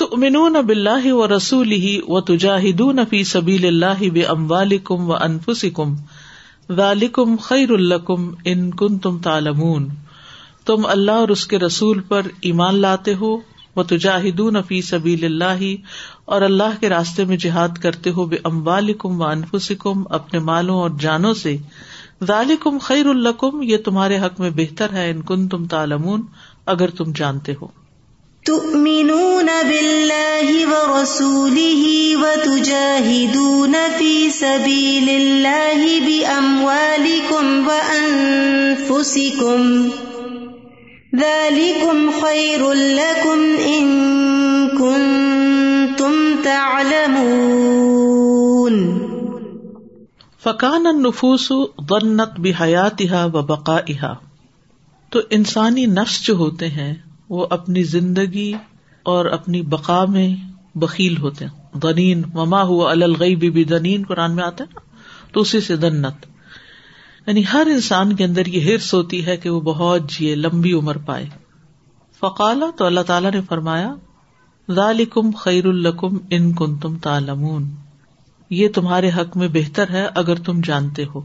تو امنون اب اللہ و رسول و تجاہدون فی سبیل اللہ بے ام کم و انفسکم ذالکم خیر الکم ان کن تم تالمون تم اللہ اور اس کے رسول پر ایمان لاتے ہو وہ تجاہدون فی سبیل اللہ اور اللہ کے راستے میں جہاد کرتے ہو بے ام و انفسکم اپنے مالوں اور جانوں سے ذالکم خیر الکم یہ تمہارے حق میں بہتر ہے ان کن تم تالمون اگر تم جانتے ہو تؤمنون بالله ورسوله وتجاهدون في سبيل الله بأموالكم وأنفسكم ذلكم خير لكم إن كنتم تعلمون فکان النفوس ظنت بحیاتها وبقائها۔ تو انسانی نفس جو ہوتے ہیں وہ اپنی زندگی اور اپنی بقا میں بکیل ہوتے ہیں۔ دنین مما ہوا الغی بی بی دنین قرآن میں آتا ہے نا؟ تو اسی سے دنت یعنی ہر انسان کے اندر یہ ہرس ہوتی ہے کہ وہ بہت جیے لمبی عمر پائے۔ فقالا، تو اللہ تعالیٰ نے فرمایا، ذالکم خیر القم ان کن تم تالمون یہ تمہارے حق میں بہتر ہے اگر تم جانتے ہو۔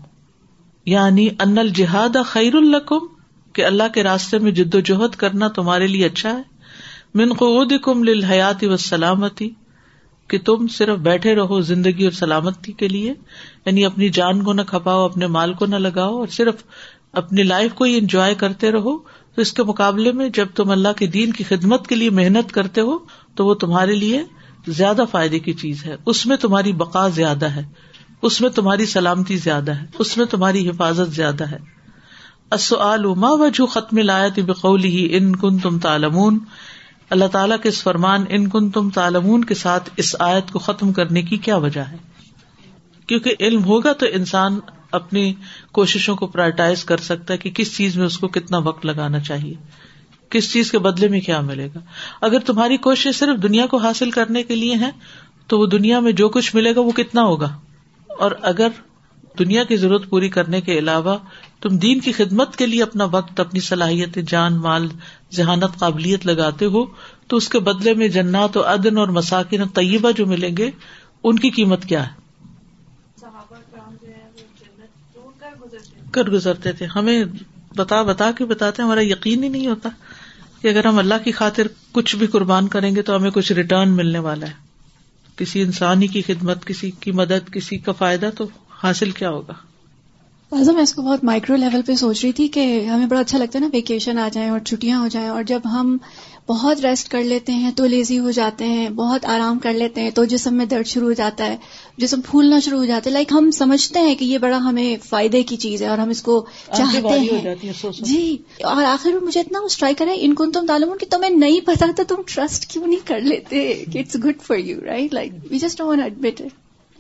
یعنی ان الجہاد خیر القم کہ اللہ کے راستے میں جد و جہد کرنا تمہارے لیے اچھا ہے۔ من قعود کم لحیاتی و سلامتی کہ تم صرف بیٹھے رہو زندگی اور سلامتی کے لیے یعنی اپنی جان کو نہ کھپاؤ، اپنے مال کو نہ لگاؤ، اور صرف اپنی لائف کو ہی انجوائے کرتے رہو۔ تو اس کے مقابلے میں جب تم اللہ کے دین کی خدمت کے لیے محنت کرتے ہو، تو وہ تمہارے لیے زیادہ فائدے کی چیز ہے۔ اس میں تمہاری بقا زیادہ ہے۔ اس میں تمہاری سلامتی زیادہ ہے۔ اس میں تمہاری حفاظت زیادہ ہے۔ ما وجہ ختم لایت بقولی ہی ان کن تم تالمون اللہ تعالیٰ کے اس فرمان ان کن تم تالمون کے ساتھ اس آیت کو ختم کرنے کی کیا وجہ ہے؟ کیونکہ علم ہوگا تو انسان اپنی کوششوں کو پرائٹائز کر سکتا ہے کہ کس چیز میں اس کو کتنا وقت لگانا چاہیے، کس چیز کے بدلے میں کیا ملے گا۔ اگر تمہاری کوشش صرف دنیا کو حاصل کرنے کے لیے ہے تو وہ دنیا میں جو کچھ ملے گا وہ کتنا ہوگا؟ اور اگر دنیا کی ضرورت پوری کرنے کے علاوہ تم دین کی خدمت کے لیے اپنا وقت، اپنی صلاحیت، جان، مال، ذہانت، قابلیت لگاتے ہو، تو اس کے بدلے میں جنات و عدن اور مساکن طیبہ جو ملیں گے، ان کی قیمت کیا ہے؟ کر گزرتے تھے۔ ہمیں بتا بتا کے بتاتے ہمارا یقین ہی نہیں ہوتا کہ اگر ہم اللہ کی خاطر کچھ بھی قربان کریں گے تو ہمیں کچھ ریٹرن ملنے والا ہے۔ کسی انسانی کی خدمت، کسی کی مدد، کسی کا فائدہ تو حاصل کیا ہوگا؟ میں اس کو بہت مائکرو لیول پہ سوچ رہی تھی کہ ہمیں بڑا اچھا لگتا ہے نا ویکیشن آ جائیں اور چھٹیاں ہو جائیں اور جب ہم بہت ریسٹ کر لیتے ہیں تو لیزی ہو جاتے ہیں بہت آرام کر لیتے ہیں تو جسم میں درد شروع ہو جاتا ہے جسم پھولنا شروع ہو جاتا ہے۔ لائک ہم سمجھتے ہیں کہ یہ بڑا ہمیں فائدے کی چیز ہے اور ہم اس کو چاہتے ہیں۔ جی اور آخر میں مجھے اتنا اسٹرائک کرے ان کو تم تعلوم کہ تمہیں نہیں پتا تو تم ٹرسٹ کیوں نہیں کر لیتے؟ It's good for you right like we just want admit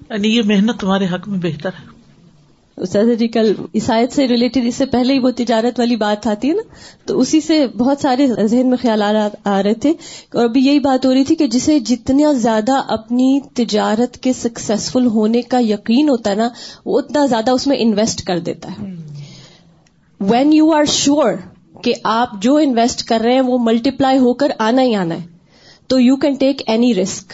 یعنی یہ محنت تمہارے حق میں بہتر ہے۔ جی کل عیسائیت سے ریلیٹڈ اس سے پہلے ہی وہ تجارت والی بات آتی ہے نا؟ تو اسی سے بہت سارے ذہن میں خیالات آ رہے تھے۔ اور ابھی یہی بات ہو رہی تھی کہ جسے جتنا زیادہ اپنی تجارت کے سکسیزفل ہونے کا یقین ہوتا ہے نا، وہ اتنا زیادہ اس میں انویسٹ کر دیتا ہے۔ وین یو آر شیور کہ آپ جو انویسٹ کر رہے ہیں، وہ ملٹیپلائی ہو کر آنا ہی آنا ہے، تو you can take any risk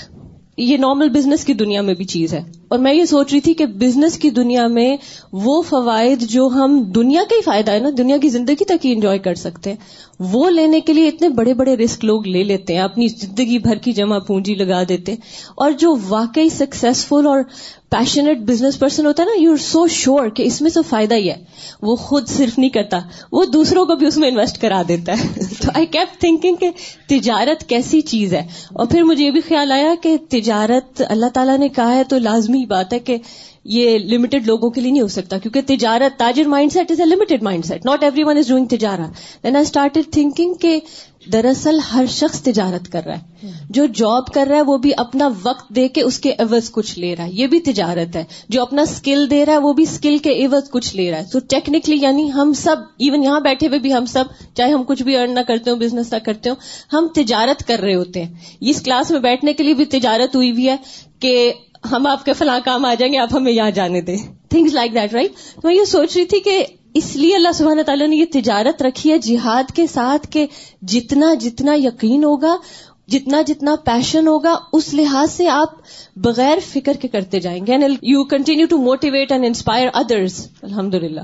یہ نارمل بزنس کی دنیا میں بھی چیز ہے۔ اور میں یہ سوچ رہی تھی کہ بزنس کی دنیا میں وہ فوائد جو ہم دنیا کا ہی فائدہ ہے نا، دنیا کی زندگی تک ہی انجوائے کر سکتے ہیں، وہ لینے کے لیے اتنے بڑے بڑے رسک لوگ لے لیتے ہیں، اپنی زندگی بھر کی جمع پونجی لگا دیتے اور جو واقعی سکسیزفل اور پیشنیٹ بزنس پرسن ہوتا ہے نا یو آر سو شیور کہ اس میں تو فائدہ ہی ہے۔ وہ خود صرف نہیں کرتا، وہ دوسروں کو بھی اس میں انویسٹ کرا دیتا ہے۔ تو آئی کیپ تھنکنگ کہ تجارت کیسی چیز ہے۔ اور پھر مجھے یہ بھی خیال آیا کہ تجارت اللہ تعالیٰ نے کہا ہے تو لازمی بات ہے کہ یہ لمیٹڈ لوگوں کے لیے نہیں ہو سکتا، کیونکہ تجارت، تاجر mindset is a limited mindset not everyone is doing تجارت. دین آئی اسٹارٹ تھنکنگ کہ دراصل ہر شخص تجارت کر رہا ہے۔ جو جاب کر رہا ہے، وہ بھی اپنا وقت دے کے اس کے عوض کچھ لے رہا ہے۔ یہ بھی تجارت ہے۔ جو اپنا اسکل دے رہا ہے، وہ بھی اسکل کے عوض کچھ لے رہا ہے۔ تو ٹیکنیکلی یعنی ہم سب ایون یہاں بیٹھے ہوئے بھی ہم سب، چاہے ہم کچھ بھی ارن نہ کرتے ہوں بزنس نہ کرتے ہوں، ہم تجارت کر رہے ہوتے ہیں۔ اس کلاس میں بیٹھنے کے لیے بھی تجارت ہوئی ہوئی ہے کہ ہم آپ کے فلاں کام آ جائیں گے، آپ ہمیں یہاں جانے دیں۔ تھنگس لائک دیٹ رائٹ میں یہ سوچ رہی تھی کہ اس لیے اللہ سبحانہ تعالیٰ نے یہ تجارت رکھی ہے جہاد کے ساتھ کہ جتنا جتنا یقین ہوگا، جتنا جتنا پیشن ہوگا، اس لحاظ سے آپ بغیر فکر کے کرتے جائیں گے۔ You continue to motivate and inspire others الحمد للہ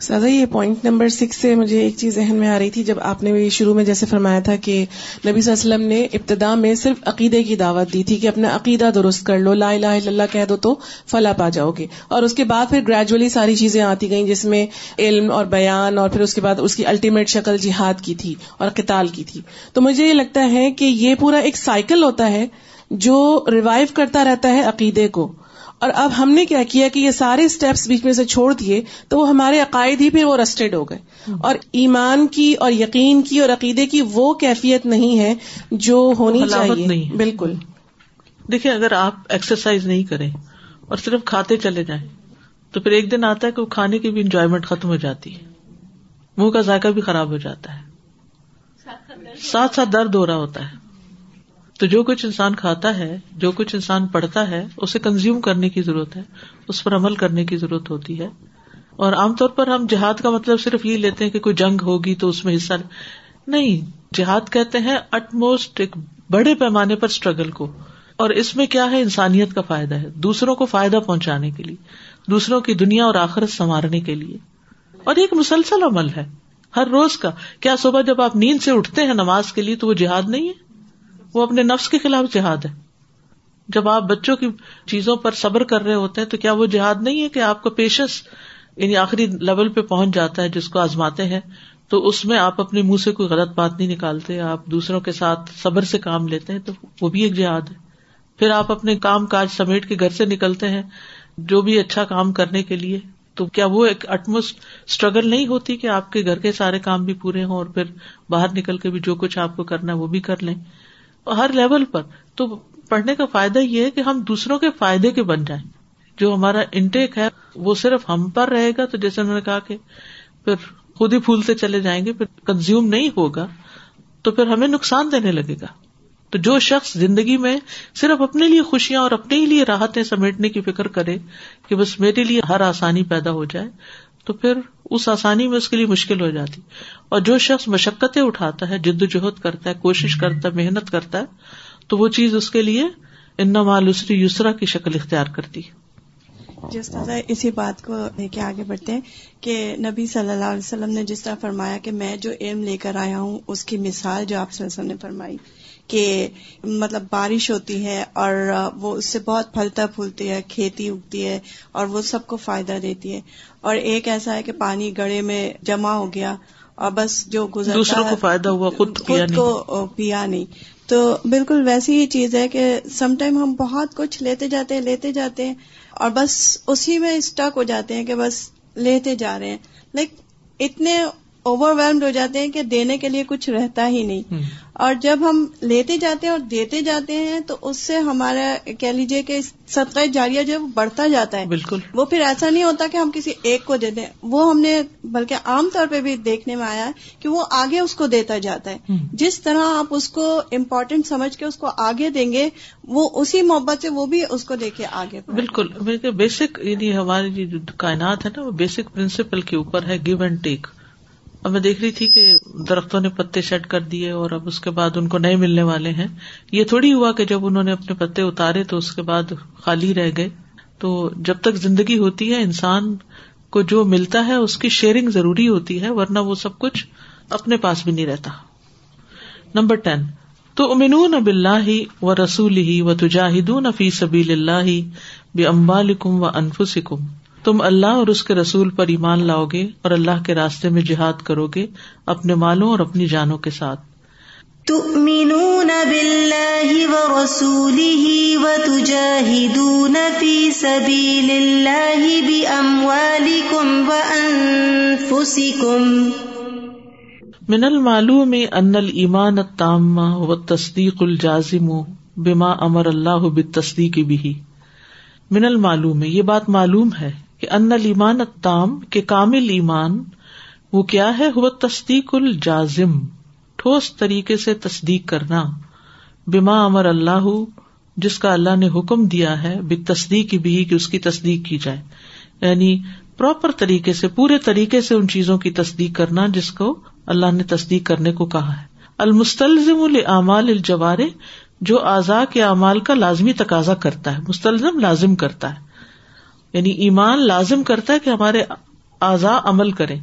سادہ، یہ پوائنٹ نمبر سکس سے مجھے ایک چیز ذہن میں آ رہی تھی، جب آپ نے شروع میں جیسے فرمایا تھا کہ نبی صلی اللہ علیہ وسلم نے ابتدا میں صرف عقیدے کی دعوت دی تھی کہ اپنا عقیدہ درست کر لو، لا الہ الا اللہ کہہ دو تو فلا پا جاؤ گے۔ اور اس کے بعد پھر گریجولی ساری چیزیں آتی گئیں، جس میں علم اور بیان اور پھر اس کے بعد اس کی الٹیمیٹ شکل جہاد کی تھی اور قتال کی تھی۔ تو مجھے یہ لگتا ہے کہ یہ پورا ایک سائیکل ہوتا ہے جو ریوائو کرتا رہتا ہے عقیدے کو۔ اور اب ہم نے کیا کیا کہ یہ سارے اسٹیپس بیچ میں سے چھوڑ دیے تو وہ ہمارے عقائد ہی پھر وہ رسٹڈ ہو گئے۔ اور ایمان کی اور یقین کی اور عقیدے کی وہ کیفیت نہیں ہے جو ہونی چاہیے۔ نہیں بالکل۔ دیکھیں اگر آپ ایکسرسائز نہیں کریں اور صرف کھاتے چلے جائیں تو پھر ایک دن آتا ہے کہ وہ کھانے کی بھی انجوائمنٹ ختم ہو جاتی ہے۔ منہ کا ذائقہ بھی خراب ہو جاتا ہے۔ ساتھ ساتھ درد ہو رہا ہوتا ہے۔ تو جو کچھ انسان کھاتا ہے، جو کچھ انسان پڑھتا ہے، اسے کنزیوم کرنے کی ضرورت ہے، اس پر عمل کرنے کی ضرورت ہوتی ہے۔ اور عام طور پر ہم جہاد کا مطلب صرف یہ لیتے ہیں کہ کوئی جنگ ہوگی تو اس میں حصہ نہیں، جہاد کہتے ہیں اٹ موسٹ ایک بڑے پیمانے پر اسٹرگل کو۔ اور اس میں کیا ہے؟ انسانیت کا فائدہ ہے۔ دوسروں کو فائدہ پہنچانے کے لیے، دوسروں کی دنیا اور آخرت سنوارنے کے لیے۔ اور ایک مسلسل عمل ہے، ہر روز کا۔ کیا صبح جب آپ نیند سے اٹھتے ہیں نماز کے لیے تو وہ جہاد نہیں ہے؟ وہ اپنے نفس کے خلاف جہاد ہے۔ جب آپ بچوں کی چیزوں پر صبر کر رہے ہوتے ہیں تو کیا وہ جہاد نہیں ہے کہ آپ کا پیشنس یعنی آخری لیول پہ پہنچ جاتا ہے جس کو آزماتے ہیں، تو اس میں آپ اپنے منہ سے کوئی غلط بات نہیں نکالتے، آپ دوسروں کے ساتھ صبر سے کام لیتے ہیں، تو وہ بھی ایک جہاد ہے۔ پھر آپ اپنے کام کاج سمیٹ کے گھر سے نکلتے ہیں، جو بھی اچھا کام کرنے کے لیے، تو کیا وہ ایک اٹموسٹ اسٹرگل نہیں ہوتی کہ آپ کے گھر کے سارے کام بھی پورے ہوں اور پھر باہر نکل کے بھی جو کچھ آپ کو کرنا ہے وہ بھی کر لیں؟ ہر لیول پر۔ تو پڑھنے کا فائدہ یہ ہے کہ ہم دوسروں کے فائدے کے بن جائیں۔ جو ہمارا انٹیک ہے، وہ صرف ہم پر رہے گا۔ تو جیسے انہوں نے کہا کہ پھر خود ہی پھولتے چلے جائیں گے، پھر کنزیوم نہیں ہوگا، تو پھر ہمیں نقصان دینے لگے گا۔ تو جو شخص زندگی میں صرف اپنے لیے خوشیاں اور اپنے ہی لیے راحتیں سمیٹنے کی فکر کرے کہ بس میرے لیے ہر آسانی پیدا ہو جائے، تو پھر اس آسانی میں اس کے لیے مشکل ہو جاتی۔ اور جو شخص مشقتیں اٹھاتا ہے، جد و جہد کرتا ہے، کوشش کرتا ہے، محنت کرتا ہے، تو وہ چیز اس کے لیے ان مالوسری یسرا کی شکل اختیار کرتی۔ ہے جس طرح اسی بات کو لے کے آگے بڑھتے ہیں کہ نبی صلی اللہ علیہ وسلم نے جس طرح فرمایا کہ میں جو علم لے کر آیا ہوں، اس کی مثال جو آپ وسلم نے فرمائی۔ کہ مطلب بارش ہوتی ہے اور وہ اس سے بہت پھلتا پھولتی ہے کھیتی اگتی ہے اور وہ سب کو فائدہ دیتی ہے۔ اور ایک ایسا ہے کہ پانی گڑے میں جمع ہو گیا اور بس جو گزر دوسروں کو فائدہ ہوا خود خود کو پیا نہیں۔ تو بالکل ویسی ہی چیز ہے کہ سم ٹائم ہم بہت کچھ لیتے جاتے ہیں لیتے جاتے ہیں اور بس اسی میں اسٹک ہو جاتے ہیں کہ بس لیتے جا رہے ہیں۔ لائک اتنے اوور ویلڈ ہو جاتے ہیں کہ دینے کے لیے کچھ رہتا ہی نہیں۔ اور جب ہم لیتے جاتے ہیں اور دیتے جاتے ہیں تو اس سے ہمارا کہہ لیجیے کہ صدقہ جاریہ جو ہے وہ بڑھتا جاتا ہے۔ بالکل۔ وہ پھر ایسا نہیں ہوتا کہ ہم کسی ایک کو دے دیں وہ ہم نے بلکہ عام طور پہ بھی دیکھنے میں آیا ہے کہ وہ آگے اس کو دیتا جاتا ہے۔ جس طرح آپ اس کو امپورٹینٹ سمجھ کے اس کو آگے دیں گے وہ اسی محبت سے وہ بھی اس کو دیکھے آگے بالکل۔ بیسک یعنی ہماری جو کائنات ہے نا وہ بیسک پرنسپل کے اوپر ہے گیو اینڈ ٹیک اب میں دیکھ رہی تھی کہ درختوں نے پتے سیٹ کر دیے اور اب اس کے بعد ان کو نئے ملنے والے ہیں۔ یہ تھوڑی ہوا کہ جب انہوں نے اپنے پتے اتارے تو اس کے بعد خالی رہ گئے۔ تو جب تک زندگی ہوتی ہے، انسان کو جو ملتا ہے، اس کی شیئرنگ ضروری ہوتی ہے، ورنہ وہ سب کچھ اپنے پاس بھی نہیں رہتا۔ نمبر ٹین تو امنون اب اللہ و رسول ہی و تجاہدون فی سبیل اللہ بے امبالکم و انفسکم۔ تم اللہ اور اس کے رسول پر ایمان لاؤ گے اور اللہ کے راستے میں جہاد کرو گے اپنے مالوں اور اپنی جانوں کے ساتھ۔ تؤمنون بالله ورسوله وتجاهدون في سبيل الله بأموالكم وأنفسكم من المعلوم ان الایمان التام والتصدیق الجازم بما امر اللہ بالتصدیق به۔ من المعلوم یہ بات معلوم ہے۔ کہ ان المان تام کے کامل ایمان، وہ کیا ہے؟ وہ تصدیق الجازم، ٹھوس طریقے سے تصدیق کرنا۔ بیما امر اللہ، جس کا اللہ نے حکم دیا ہے بے تصدیق بھی، کہ اس کی تصدیق کی جائے۔ یعنی پراپر طریقے سے، پورے طریقے سے ان چیزوں کی تصدیق کرنا، جس کو اللہ نے تصدیق کرنے کو کہا ہے۔ المستلزم العمال الجوارے جو اعضاء کے اعمال کا لازمی تقاضا کرتا ہے، مستلزم لازم کرتا ہے۔ یعنی ایمان لازم کرتا ہے کہ ہمارے اعضاء عمل کریں۔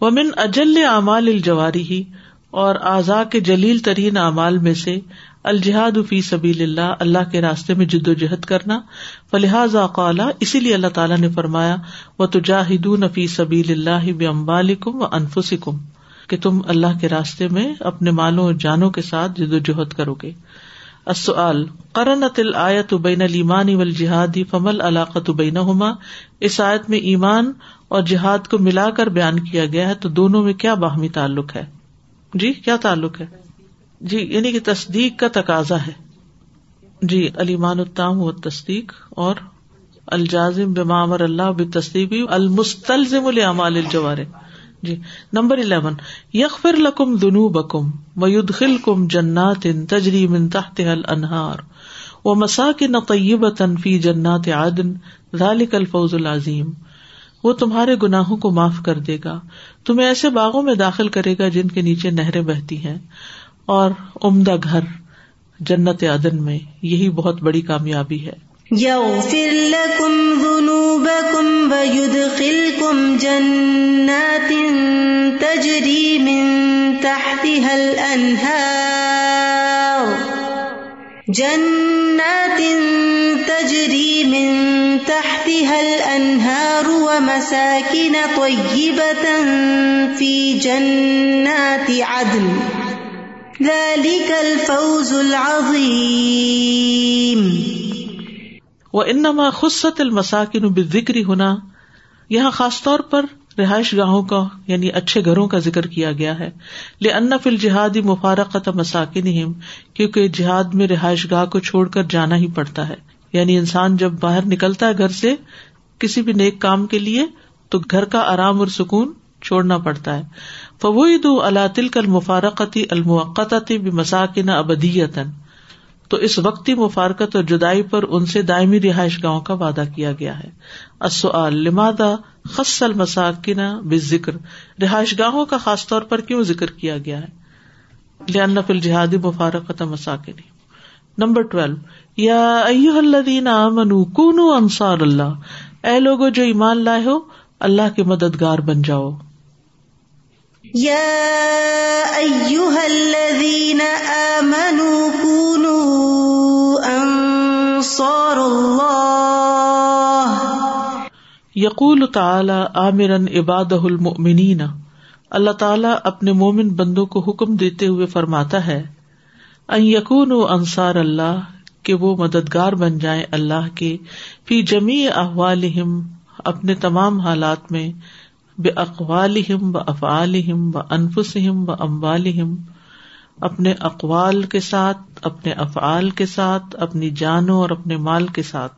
ومن اجل اعمال الجواری ہی اور اعضاء کے جلیل ترین اعمال میں سے الجہاد فی سبیل اللہ اللہ کے راستے میں جد و جہد کرنا۔ فلحاظ قالا اسی لیے اللہ تعالیٰ نے فرمایا و تجاہدون فی سبیل اللہ بمبالکم و انفسکم کہ تم اللہ کے راستے میں اپنے مالوں اور جانوں کے ساتھ جد و جہد کرو گے۔ السؤال، قرنت الآیت بین الایمان والجہاد فمل علاقۃ بینہما؟ اس آیت میں ایمان اور جہاد کو ملا کر بیان کیا گیا ہے، تو دونوں میں کیا باہمی تعلق ہے؟ جی کیا تعلق ہے؟ جی یعنی کہ تصدیق کا تقاضا ہے۔ جی علیمان التام و تصدیق اور الجازم بمامر اللہ تصدیق المستلزم العمال الجوار جی نمبر الیون یکفر لکم دنو بکم میود خل کم جنات تجری من تحت الانہار و مساکن طیبتا فی جنات عدن، ذالک الفوز العظیم۔ وہ تمہارے گناہوں کو معاف کر دے گا، تمہیں ایسے باغوں میں داخل کرے گا جن کے نیچے نہریں بہتی ہیں۔ اور عمدہ گھر جنت عدن میں، یہی بہت بڑی کامیابی ہے۔ يغفر لكم ذنوبكم ويدخلكم جنات تجري من تحتها الأنهار. جنات تجري من تحتها الأنهار ومساكن طيبة في جنات عدن. ذلك الفوز العظیم وہ انما خصت المساکن بذکری ہونا یہاں خاص طور پر رہائش گاہوں کا یعنی اچھے گھروں کا ذکر کیا گیا ہے۔ لے ان فل جہادی مفارقت مساکن کیونکہ جہاد میں رہائش گاہ کو چھوڑ کر جانا ہی پڑتا ہے۔ یعنی انسان جب باہر نکلتا ہے گھر سے کسی بھی نیک کام کے لیے، تو گھر کا آرام اور سکون چھوڑنا پڑتا ہے۔ فوید اللہ تل کل مفارقتی الموقتی مساکن ابدیتن تو اس وقتی مفارکت اور جدائی پر ان سے دائمی رہائش گاہوں کا وعدہ کیا گیا ہے۔ لمادا خص المساکن بے ذکر رہائش گاہوں کا خاص طور پر کیوں ذکر کیا گیا ہے؟ لن فل جہادی مفارکت مساکن۔ نمبر ٹویلو، یا الدین امن انصار اللہ۔ اے لوگو جو ایمان لائے ہو، اللہ کے مددگار بن جاؤ۔ الذين آمنوا أنصار الله يقول تعالی عامرن عباد المؤمنین۔ اللہ تعالیٰ اپنے مومن بندوں کو حکم دیتے ہوئے فرماتا ہے، ان یقون انصار اللہ، کہ وہ مددگار بن جائیں اللہ کے فی جمی احوالہم، اپنے تمام حالات میں بے اقوالہم و افعالہم و انفسہم و اموالہم۔ اپنے اقوال کے ساتھ، اپنے افعال کے ساتھ، اپنی جانوں اور اپنے مال کے ساتھ۔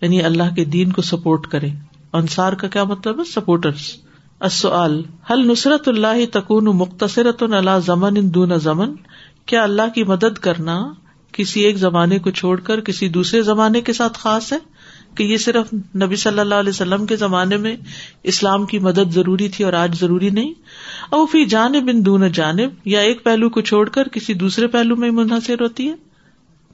یعنی اللہ کے دین کو سپورٹ کرے انصار کا کیا مطلب ہے؟ سپورٹرس السؤال حل نصرت اللہ تکون مختصرت اللہ زمن ان دون زمن؟ کیا اللہ کی مدد کرنا کسی ایک زمانے کو چھوڑ کر کسی دوسرے زمانے کے ساتھ خاص ہے؟ کہ یہ صرف نبی صلی اللہ علیہ وسلم کے زمانے میں اسلام کی مدد ضروری تھی اور آج ضروری نہیں۔ او فی جانب ان دون جانب یا ایک پہلو کو چھوڑ کر کسی دوسرے پہلو میں منحصر ہوتی ہے۔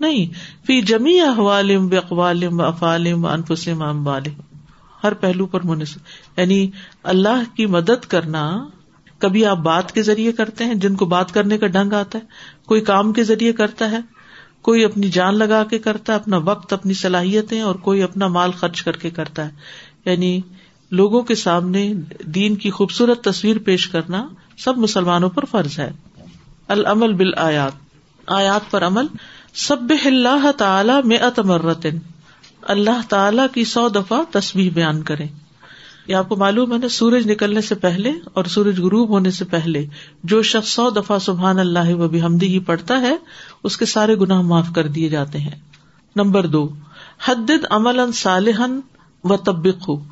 نہیں، فی جمی احوالم و اقوالم و افالم و انفسم امبالم ہر پہلو پر منحصر۔ یعنی اللہ کی مدد کرنا کبھی آپ بات کے ذریعے کرتے ہیں، جن کو بات کرنے کا ڈنگ آتا ہے، کوئی کام کے ذریعے کرتا ہے کوئی اپنی جان لگا کے کرتا ہے، اپنا وقت، اپنی صلاحیتیں اور کوئی اپنا مال خرچ کر کے کرتا ہے۔ یعنی لوگوں کے سامنے دین کی خوبصورت تصویر پیش کرنا سب مسلمانوں پر فرض ہے۔ العمل بال آیات آیات پر عمل۔ سب اللہ تعالی میں اتمرتن اللہ تعالی کی سو دفعہ تصویر بیان کرے یہ آپ کو معلوم ہے نا، سورج نکلنے سے پہلے اور سورج غروب ہونے سے پہلے جو شخص سو دفعہ سبحان اللہ و بھی ہی پڑتا ہے، اس کے سارے گناہ معاف کر دیے جاتے ہیں۔ نمبر دو حد عمل صالحن و تبق ہو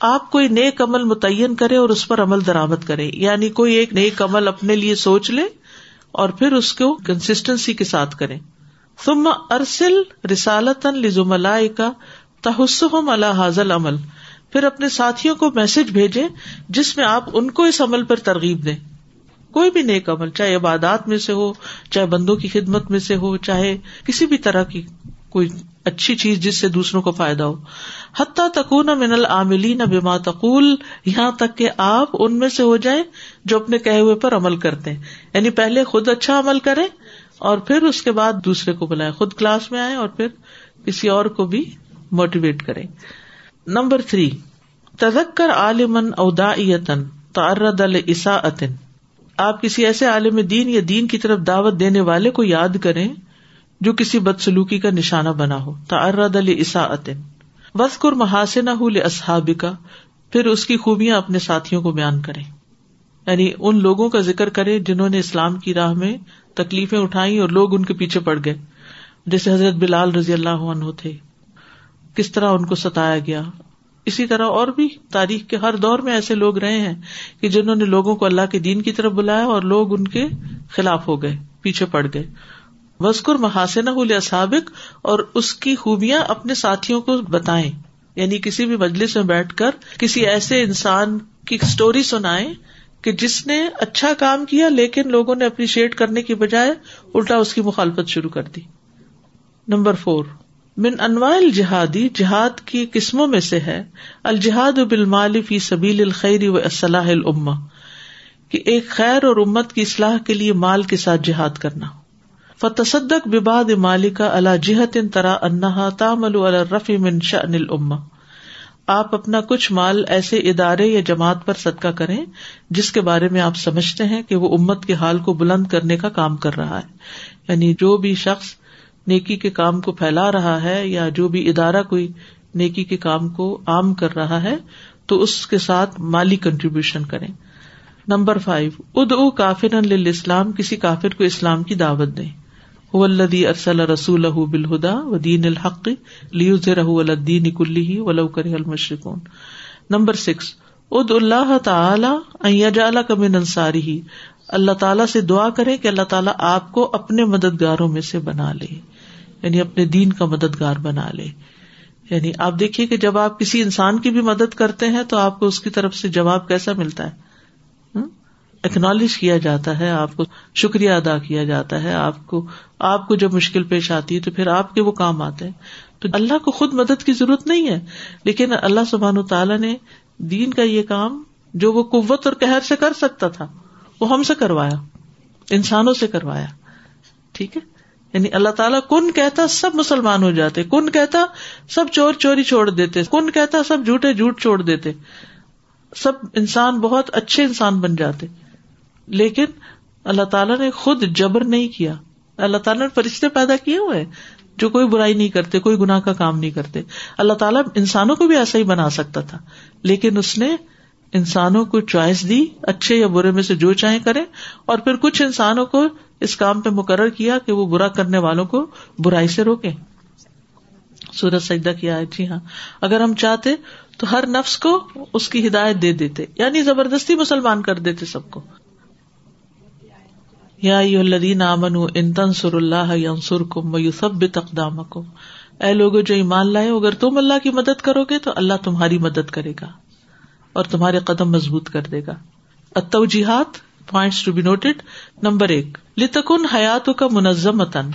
آپ کوئی نیک عمل متعین کرے اور اس پر عمل درامد کرے۔ یعنی کوئی ایک نیک عمل اپنے لیے سوچ لے اور پھر اس کو کنسٹینسی کے ساتھ کرے۔ ثم ارسل رسالت لزملا کا تحسم اللہ حاضل عمل پھر اپنے ساتھیوں کو میسج بھیجے جس میں آپ ان کو اس عمل پر ترغیب دیں۔ کوئی بھی نیک عمل، چاہے عبادات میں سے ہو، چاہے بندوں کی خدمت میں سے ہو، چاہے کسی بھی طرح کی کوئی اچھی چیز جس سے دوسروں کو فائدہ ہو۔ حتیٰ تکون من العاملی نہ بیما تقول، یہاں تک کہ آپ ان میں سے ہو جائیں جو اپنے کہے ہوئے پر عمل کرتے ہیں۔ یعنی پہلے خود اچھا عمل کرے اور پھر اس کے بعد دوسرے کو بلائے خود کلاس میں آئے اور پھر کسی اور کو بھی موٹیویٹ کرے نمبر تھری، تذکر عالمن اودا تعرد السا آپ کسی ایسے عالم دین یا دین کی طرف دعوت دینے والے کو یاد کریں جو کسی بدسلوکی کا نشانہ بنا ہو۔ تعرد السا وسکر محاسن اصحاب کا پھر اس کی خوبیاں اپنے ساتھیوں کو بیان کرے یعنی ان لوگوں کا ذکر کرے جنہوں نے اسلام کی راہ میں تکلیفیں اٹھائی اور لوگ ان کے پیچھے پڑ گئے۔ جیسے حضرت بلال رضی اللہ عنہ تھے۔ کس طرح ان کو ستایا گیا۔ اسی طرح اور بھی تاریخ کے ہر دور میں ایسے لوگ رہے ہیں کہ جنہوں نے لوگوں کو اللہ کے دین کی طرف بلایا اور لوگ ان کے خلاف ہو گئے، پیچھے پڑ گئے۔ وسکر محاسن سابق اور اس کی خوبیاں اپنے ساتھیوں کو بتائیں۔ یعنی کسی بھی مجلس میں بیٹھ کر کسی ایسے انسان کی اسٹوری سنائے کہ جس نے اچھا کام کیا لیکن لوگوں نے اپریشیٹ کرنے کی بجائے الٹا اس کی مخالفت شروع کر دی۔ نمبر فور من انواع الجہادی، جہاد کی قسموں میں سے ہے، الجہاد بالمال فی سبیل الخیر و اصلاح الما کہ ایک خیر اور امت کی اصلاح کے لیے مال کے ساتھ جہاد کرنا۔ فتصدق بباد مالکا اللہ جہت ان طرح انہا تامل الرفی من شأن الما آپ اپنا کچھ مال ایسے ادارے یا جماعت پر صدقہ کریں، جس کے بارے میں آپ سمجھتے ہیں کہ وہ امت کے حال کو بلند کرنے کا کام کر رہا ہے۔ یعنی جو بھی شخص نیکی کے کام کو پھیلا رہا ہے یا جو بھی ادارہ کوئی نیکی کے کام کو عام کر رہا ہے، تو اس کے ساتھ مالی کنٹریبیوشن کریں۔ نمبر فائیو اد او کافر اسلام کسی کافر کو اسلام کی دعوت دیں۔ ولدی ارسل رسول بالہدا و دین الحق لیوز رہ الدین کلی ولو کر المشرقون نمبر سکس اد اللہ تعالی جالا کمن انصاری ہی اللہ تعالیٰ سے دعا کرے کہ اللہ تعالیٰ آپ کو اپنے مددگاروں میں سے بنا لے۔ یعنی اپنے دین کا مددگار بنا لے۔ یعنی آپ دیکھیے کہ جب آپ کسی انسان کی بھی مدد کرتے ہیں تو آپ کو اس کی طرف سے جواب کیسا ملتا ہے؟ اکنالج کیا جاتا ہے، آپ کو شکریہ ادا کیا جاتا ہے۔ آپ کو آپ کو جب مشکل پیش آتی ہے تو پھر آپ کے وہ کام آتے ہیں۔ تو اللہ کو خود مدد کی ضرورت نہیں ہے، لیکن اللہ سبحان تعالیٰ نے دین کا یہ کام جو وہ قوت اور قہر سے کر سکتا تھا، وہ ہم سے کروایا، انسانوں سے کروایا۔ ٹھیک ہے؟ یعنی اللہ تعالیٰ کن کہتا سب مسلمان ہو جاتے، کن کہتا سب چور چوری چھوڑ دیتے، کن کہتا سب جھوٹے جھوٹ چھوڑ دیتے۔ سب انسان بہت اچھے انسان بن جاتے۔ لیکن اللہ تعالیٰ نے خود جبر نہیں کیا۔ اللہ تعالیٰ نے فرشتے پیدا کیے ہوئے جو کوئی برائی نہیں کرتے، کوئی گناہ کا کام نہیں کرتے۔ اللہ تعالیٰ انسانوں کو بھی ایسا ہی بنا سکتا تھا، لیکن اس نے انسانوں کو چوائس دی، اچھے یا برے میں سے جو چاہے کرے، اور پھر کچھ انسانوں کو اس کام پہ مقرر کیا کہ وہ برا کرنے والوں کو برائی سے روکے۔ سورج سجدہ کیا ہے جی ہاں۔ اگر ہم چاہتے تو ہر نفس کو اس کی ہدایت دے دیتے یعنی زبردستی مسلمان کر دیتے سب کو۔ یا الدین امن ان تنسر اللہ ینسر کم سب تقدام کم اے لوگ جو ایمان لائے، اگر تم اللہ کی مدد کرو گے تو اللہ تمہاری مدد کرے گا۔ اور تمہارے قدم مضبوط کر دے گا۔ اتوجیحات points to be noted number ایک، لتکن حیات کا منظم متن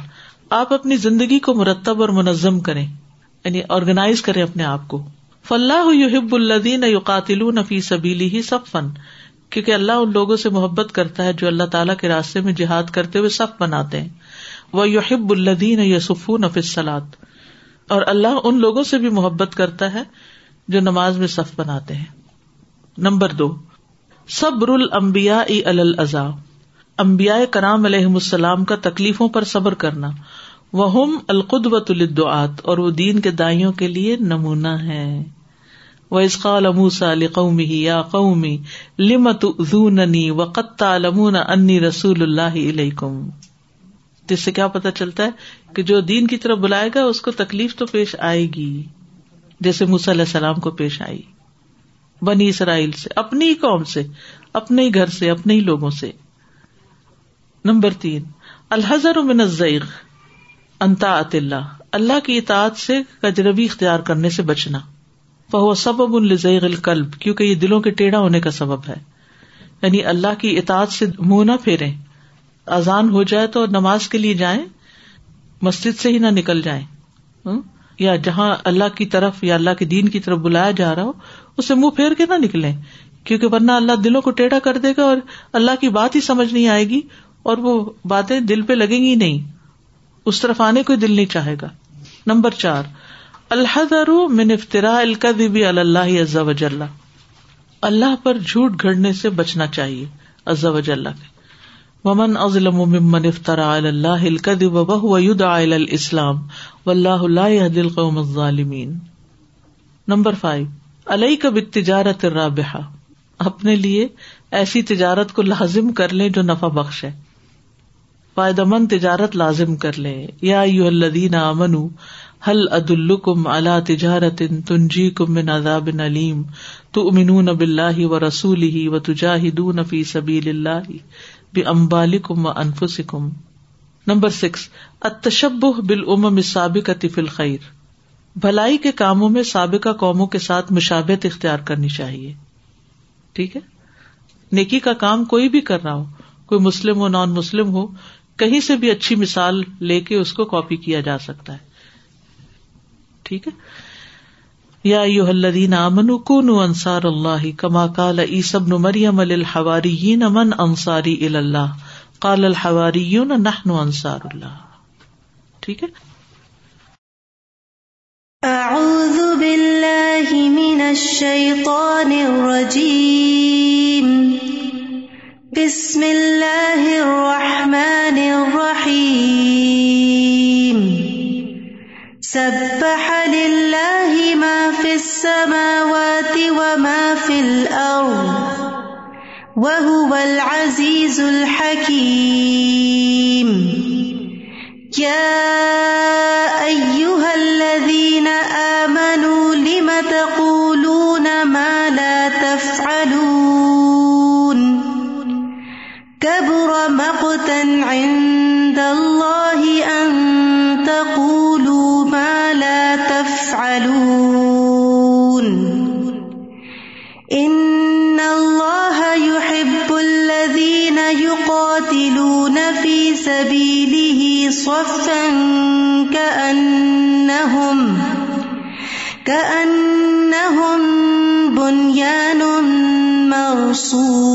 آپ اپنی زندگی کو مرتب اور منظم کریں یعنی آرگنائز کریں اپنے آپ کو۔ فلاح یحب الدین یوقاتل نفی سبیلی ہی سب فن کیونکہ اللہ ان لوگوں سے محبت کرتا ہے جو اللہ تعالیٰ کے راستے میں جہاد کرتے ہوئے سب بناتے ہیں۔ وہ یحب الدین یسف نفیس سلاد اور اللہ ان لوگوں سے بھی محبت کرتا ہے جو نماز میں صف بناتے ہیں۔ نمبر دو صبر المبیا الزا امبیا کرام علیہ السلام کا تکلیفوں پر صبر کرنا وہ القدوت الدعات اور وہ دین کے دائیوں کے لیے نمونہ ہے وہ اسقال اموسا قومی یا قومی لمت زوننی و قطع لمون انی رسول اللہ علیکم جس سے کیا پتا چلتا ہے کہ جو دین کی طرف بلائے گا، اس کو تکلیف تو پیش آئے گی۔ جیسے موسی علیہ السلام کو پیش آئی۔ بنی اسرائیل سے، اپنی قوم سے، اپنے ہی گھر سے، اپنے ہی لوگوں سے۔ نمبر تین الحضر من الزیغ انتا اللہ اللہ کی اطاعت سے کجربی اختیار کرنے سے بچنا۔ فہو سبب الزیغ القلب، کیونکہ یہ دلوں کے ٹیڑھا ہونے کا سبب ہے۔ یعنی اللہ کی اطاعت سے منہ نہ پھیرے اذان ہو جائے تو نماز کے لیے جائیں، مسجد سے ہی نہ نکل جائیں۔ یا جہاں اللہ کی طرف یا اللہ کے دین کی طرف بلایا جا رہا ہو اسے منہ پھیر کے نہ نکلے کیونکہ ورنہ اللہ دلوں کو ٹیڑھا کر دے گا اور اللہ کی بات ہی سمجھ نہیں آئے گی اور وہ باتیں دل پہ لگیں گی نہیں۔ اس طرف آنے کو دل نہیں چاہے گا۔ نمبر چار الحدر من افطرا القدبی اللہ عز وجل۔ اللہ پر جھوٹ گھڑنے سے بچنا چاہیے عز وجل۔ کے ومن ازلم ممن افطرا اللہ القدب وهو يدعى الى الاسلام واللہ لا يهدي القوم الظالمین۔ نمبر فائیو علیہ کب تجارت الرابحہ، اپنے لیے ایسی تجارت کو لازم کر لیں جو نفع بخش ہے۔ فائدہ مند تجارت لازم کر لیں۔ یا یو الدین امن حل عد الکم اللہ تجارت تنجی کم من عذاب علیم تو امنون اب اللہ و رسول ہی و تجاہدون فی سبیل اللہ بے امبالکم و انفسکم نمبر سکس اتشب بالامم السابقۃ فی الخیر۔ بھلائی کے کاموں میں سابقہ قوموں کے ساتھ مشابت اختیار کرنی چاہیے۔ ٹھیک ہے؟ نیکی کا کام کوئی بھی کر رہا ہو، کوئی مسلم ہو نان مسلم ہو، کہیں سے بھی اچھی مثال لے کے اس کو کاپی کیا جا سکتا ہے۔ ٹھیک ہے؟ یا یو الذین آمنوا کونوا انصار اللہ کما قال عیسی ابن مریم للحواریین من انصاری الی اللہ، قال نحن انصار اللہ۔ ٹھیک ہے؟ اعوذ باللہ من الشیطان الرجیم بسم اللہ الرحمن الرحیم سبح للہ ما فی السماوات وما فی الارض وهو العزیز الحکیم یا ایوہ مقتا عند الله أن تقولوا ما لا تفعلون. إن الله يحب الذين يقاتلون في سبيله صفا كأنهم كأنهم بنيان مرصوص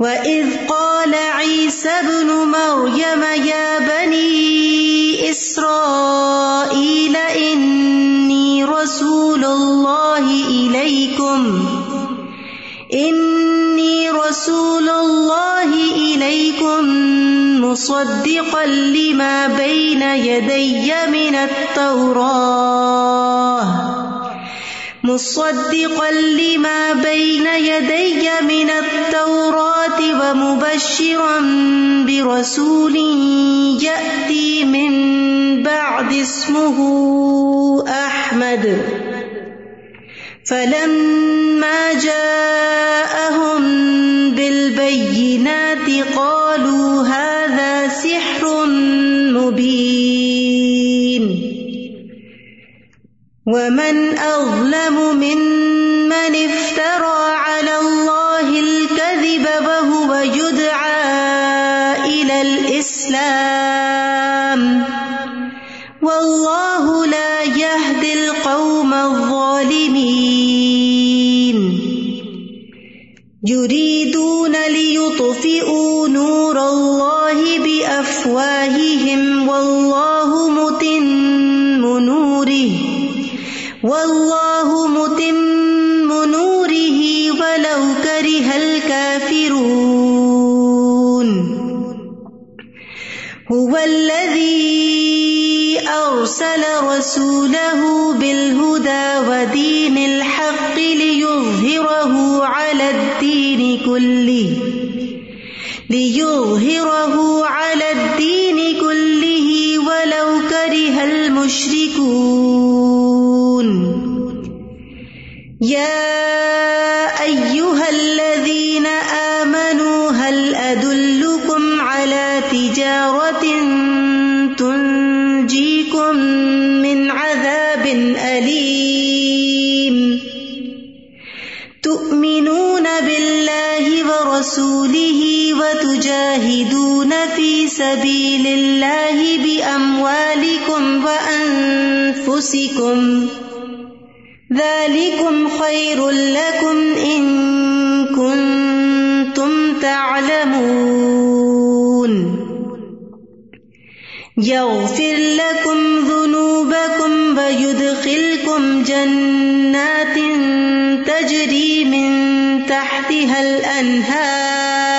وَإِذْ قَالَ عِيسَى ابْنُ مَرْيَمَ يَا بَنِي إِسْرَائِيلَ إِنِّي رَسُولُ اللَّهِ إِلَيْكُمْ إِنِّي رَسُولُ اللَّهِ إِلَيْكُمْ مُصَدِّقًا لِمَا بَيْنَ يَدَيَّ مِنَ التَّوْرَاةِ مصدقا لما بين يدي من التوراة ومبشرا برسول يأتي من بعد اسمه أحمد. فلما جاءهم بالبينات قالوا هذا سحر مبين. ومن أظلم من رسوله بالهدى ودين الحق ليظهره على الدين كله ليظهره على الدين كله ولو كره المشركون. يا ورسوله وتجاهدون في سبيل الله بأموالكم وأنفسكم ذلكم خير لكم إن كنتم تعلمون يغفر لكم ذنوبكم ويدخلكم جنات تجري تحتها الأنهار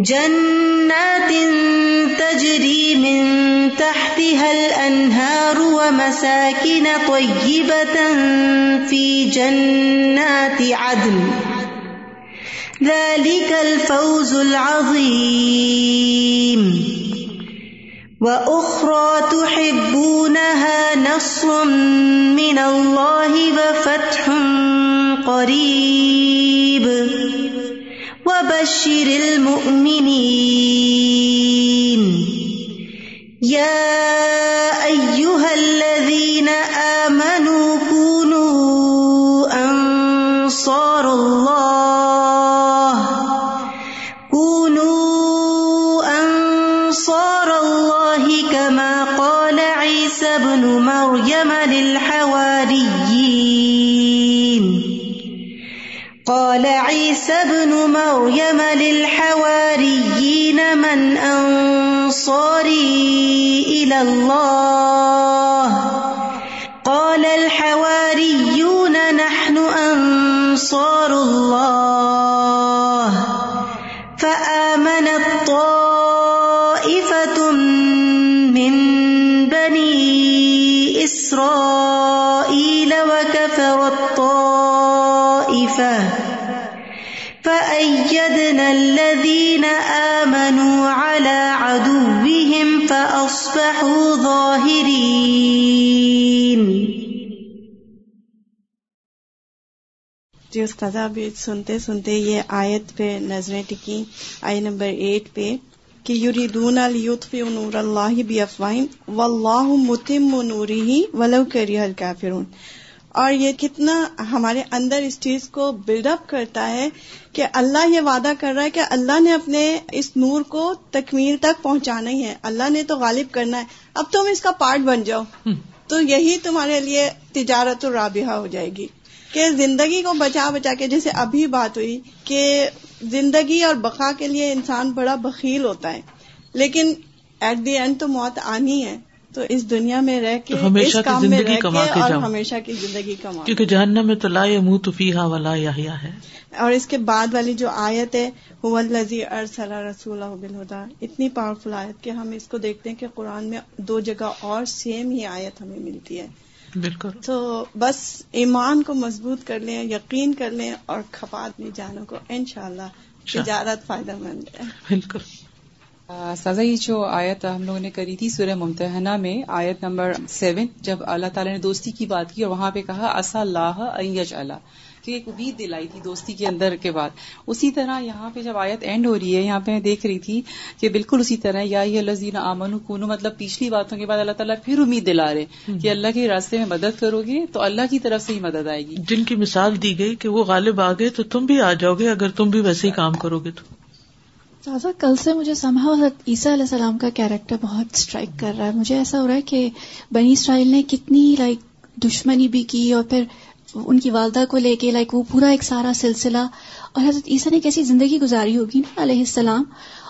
جنات تجري من تحتها الأنهار ومساكن طيبة في جنات عدن ذلك الفوز العظيم وأخرى تحبونها نصر من الله وفتح قريب وبشر المؤمنين. يا أيها الذين آمنوا كونوا أنصار الله. كونوا أنصار الله كما قال عيسى ابن مريم للحواريين. قال عيسى ابن مريم للحواريين من أنصاري إلى الله. قال الحواريون نحن أنصار الله. فأيدنا الذين آمنوا على عدوهم فأصبحوا ظاهرين جی استاذہ، ابھی سنتے سنتے یہ آیت پہ نظریں ٹکی۔ آئی نمبر ایٹ پہ کہ یریدون الیطفئ نور اللہ بافواہم واللہ متم نورہ ولو کرہ الکافرون۔ اور یہ کتنا ہمارے اندر اس چیز کو بلڈ اپ کرتا ہے کہ اللہ یہ وعدہ کر رہا ہے کہ اللہ نے اپنے اس نور کو تکمیل تک پہنچانا ہی ہے۔ اللہ نے تو غالب کرنا ہے۔ اب تم اس کا پارٹ بن جاؤ۔ تو یہی تمہارے لیے تجارت الرابحہ ہو جائے گی۔ کہ زندگی کو بچا بچا کے جیسے ابھی بات ہوئی کہ زندگی اور بقا کے لیے انسان بڑا بخیل ہوتا ہے۔ لیکن ایٹ دی اینڈ تو موت آنی ہے۔ تو اس دنیا میں رہ کے تو ہمیشہ کی میں زندگی کما کے جاؤ۔ ہمیشہ کی زندگی کما۔ کیونکہ جہنم میں تو لا منہ فیہا ولا یحییٰ ہے۔ اور اس کے بعد والی جو آیت ہے هو الذی ارسل رسولہ بالهدى۔ اتنی پاورفل آیت کہ ہم اس کو دیکھتے ہیں کہ قرآن میں دو جگہ اور سیم ہی آیت ہمیں ملتی ہے۔ بالکل۔ تو بس ایمان کو مضبوط کر لیں یقین کر لیں اور کھپا اپنی جانوں کو انشاءاللہ۔ تجارت فائدہ مند ہے۔ بالکل۔ سازا یہ جو آیت ہم لوگوں نے کری تھی سورہ ممتحنہ میں آیت نمبر سیون جب اللہ تعالیٰ نے دوستی کی بات کی اور وہاں پہ کہا اصا اللہ ایج اللہ کہ ایک امید دلائی تھی دوستی کے اندر کے بعد۔ اسی طرح یہاں پہ جب آیت اینڈ ہو رہی ہے یہاں پہ میں دیکھ رہی تھی کہ بالکل اسی طرح یا یہ لذین آمن کونو مطلب پچھلی باتوں کے بعد اللہ تعالیٰ پھر امید دلا رہے کہ اللہ کے راستے میں مدد کرو گے تو اللہ کی طرف سے ہی مدد آئے گی۔ جن کی مثال دی گئی کہ وہ غالب آ گئے تو تم بھی آ جاؤ گے اگر تم بھی ویسے ہی کام کرو گے تو۔ تازہ کل سے مجھے سمجھا حضرت عیسیٰ علیہ السلام کا کیریکٹر بہت اسٹرائک کر رہا ہے۔ مجھے ایسا ہو رہا ہے کہ بنی اسرائیل نے کتنی لائک دشمنی بھی کی اور پھر ان کی والدہ کو لے کے لائک وہ پورا ایک سارا سلسلہ۔ اور حضرت عیسیٰ نے کیسی زندگی گزاری ہوگی نا علیہ السلام؟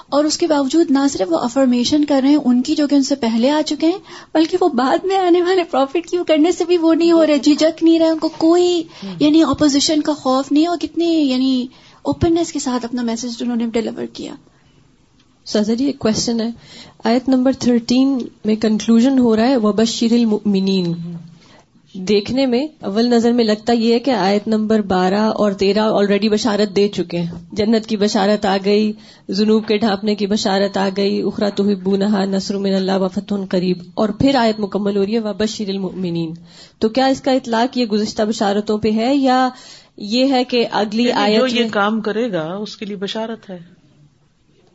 اور اس کے باوجود نہ صرف وہ افرمیشن کر رہے ہیں ان کی جو کہ ان سے پہلے آ چکے ہیں بلکہ وہ بعد میں آنے والے پروفٹ کی کرنے سے بھی وہ نہیں ہو رہے؟ جھجک نہیں رہے ان کو کوئی یعنی اپوزیشن کا خوف نہیں اور کتنی یعنی اوپننیس کے ساتھ اپنا میسج انہوں نے ڈلیور کیا۔ سازا جی ایک کوشچن ہے آیت نمبر تھرٹین میں کنکلوژن ہو رہا ہے وبشر المؤمنین دیکھنے میں اول نظر میں لگتا یہ ہے کہ آیت نمبر بارہ اور تیرہ آلریڈی بشارت دے چکے ہیں۔ جنت کی بشارت آ گئی جنوب کے ڈھانپنے کی بشارت آ گئی اخرا تو بونہا نسر من اللہ وفت قریب۔ اور پھر آیت مکمل ہو رہی ہے وبشر المؤمنین تو کیا اس کا اطلاق یہ گزشتہ بشارتوں پہ ہے یا یہ ہے کہ اگلی یعنی آیت جو یہ کام کرے گا اس کے لیے بشارت ہے۔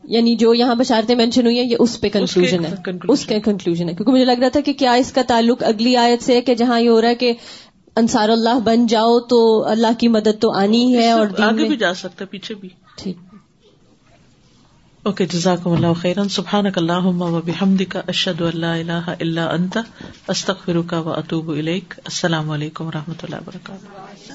یعنی جو یہاں بشارتیں مینشن ہوئی ہیں یہ اس پہ کنکلوژن ہے. اس کا کنکلوژن ہے۔ کیونکہ مجھے لگ رہا تھا کہ کیا اس کا تعلق اگلی آیت سے ہے کہ جہاں یہ ہو رہا ہے کہ انصار اللہ بن جاؤ تو اللہ کی مدد تو آنی ہی ہے اور آگے بھی جا سکتا ہے پیچھے بھی۔ ٹھیک۔ اوکے جزاکم اللہ خیرن سبحانک اللہم و بحمدک اشہد ان لا الہ الا انت استغفرک و اتوب الیک۔ السلام علیکم و رحمۃ اللہ وبرکاتہ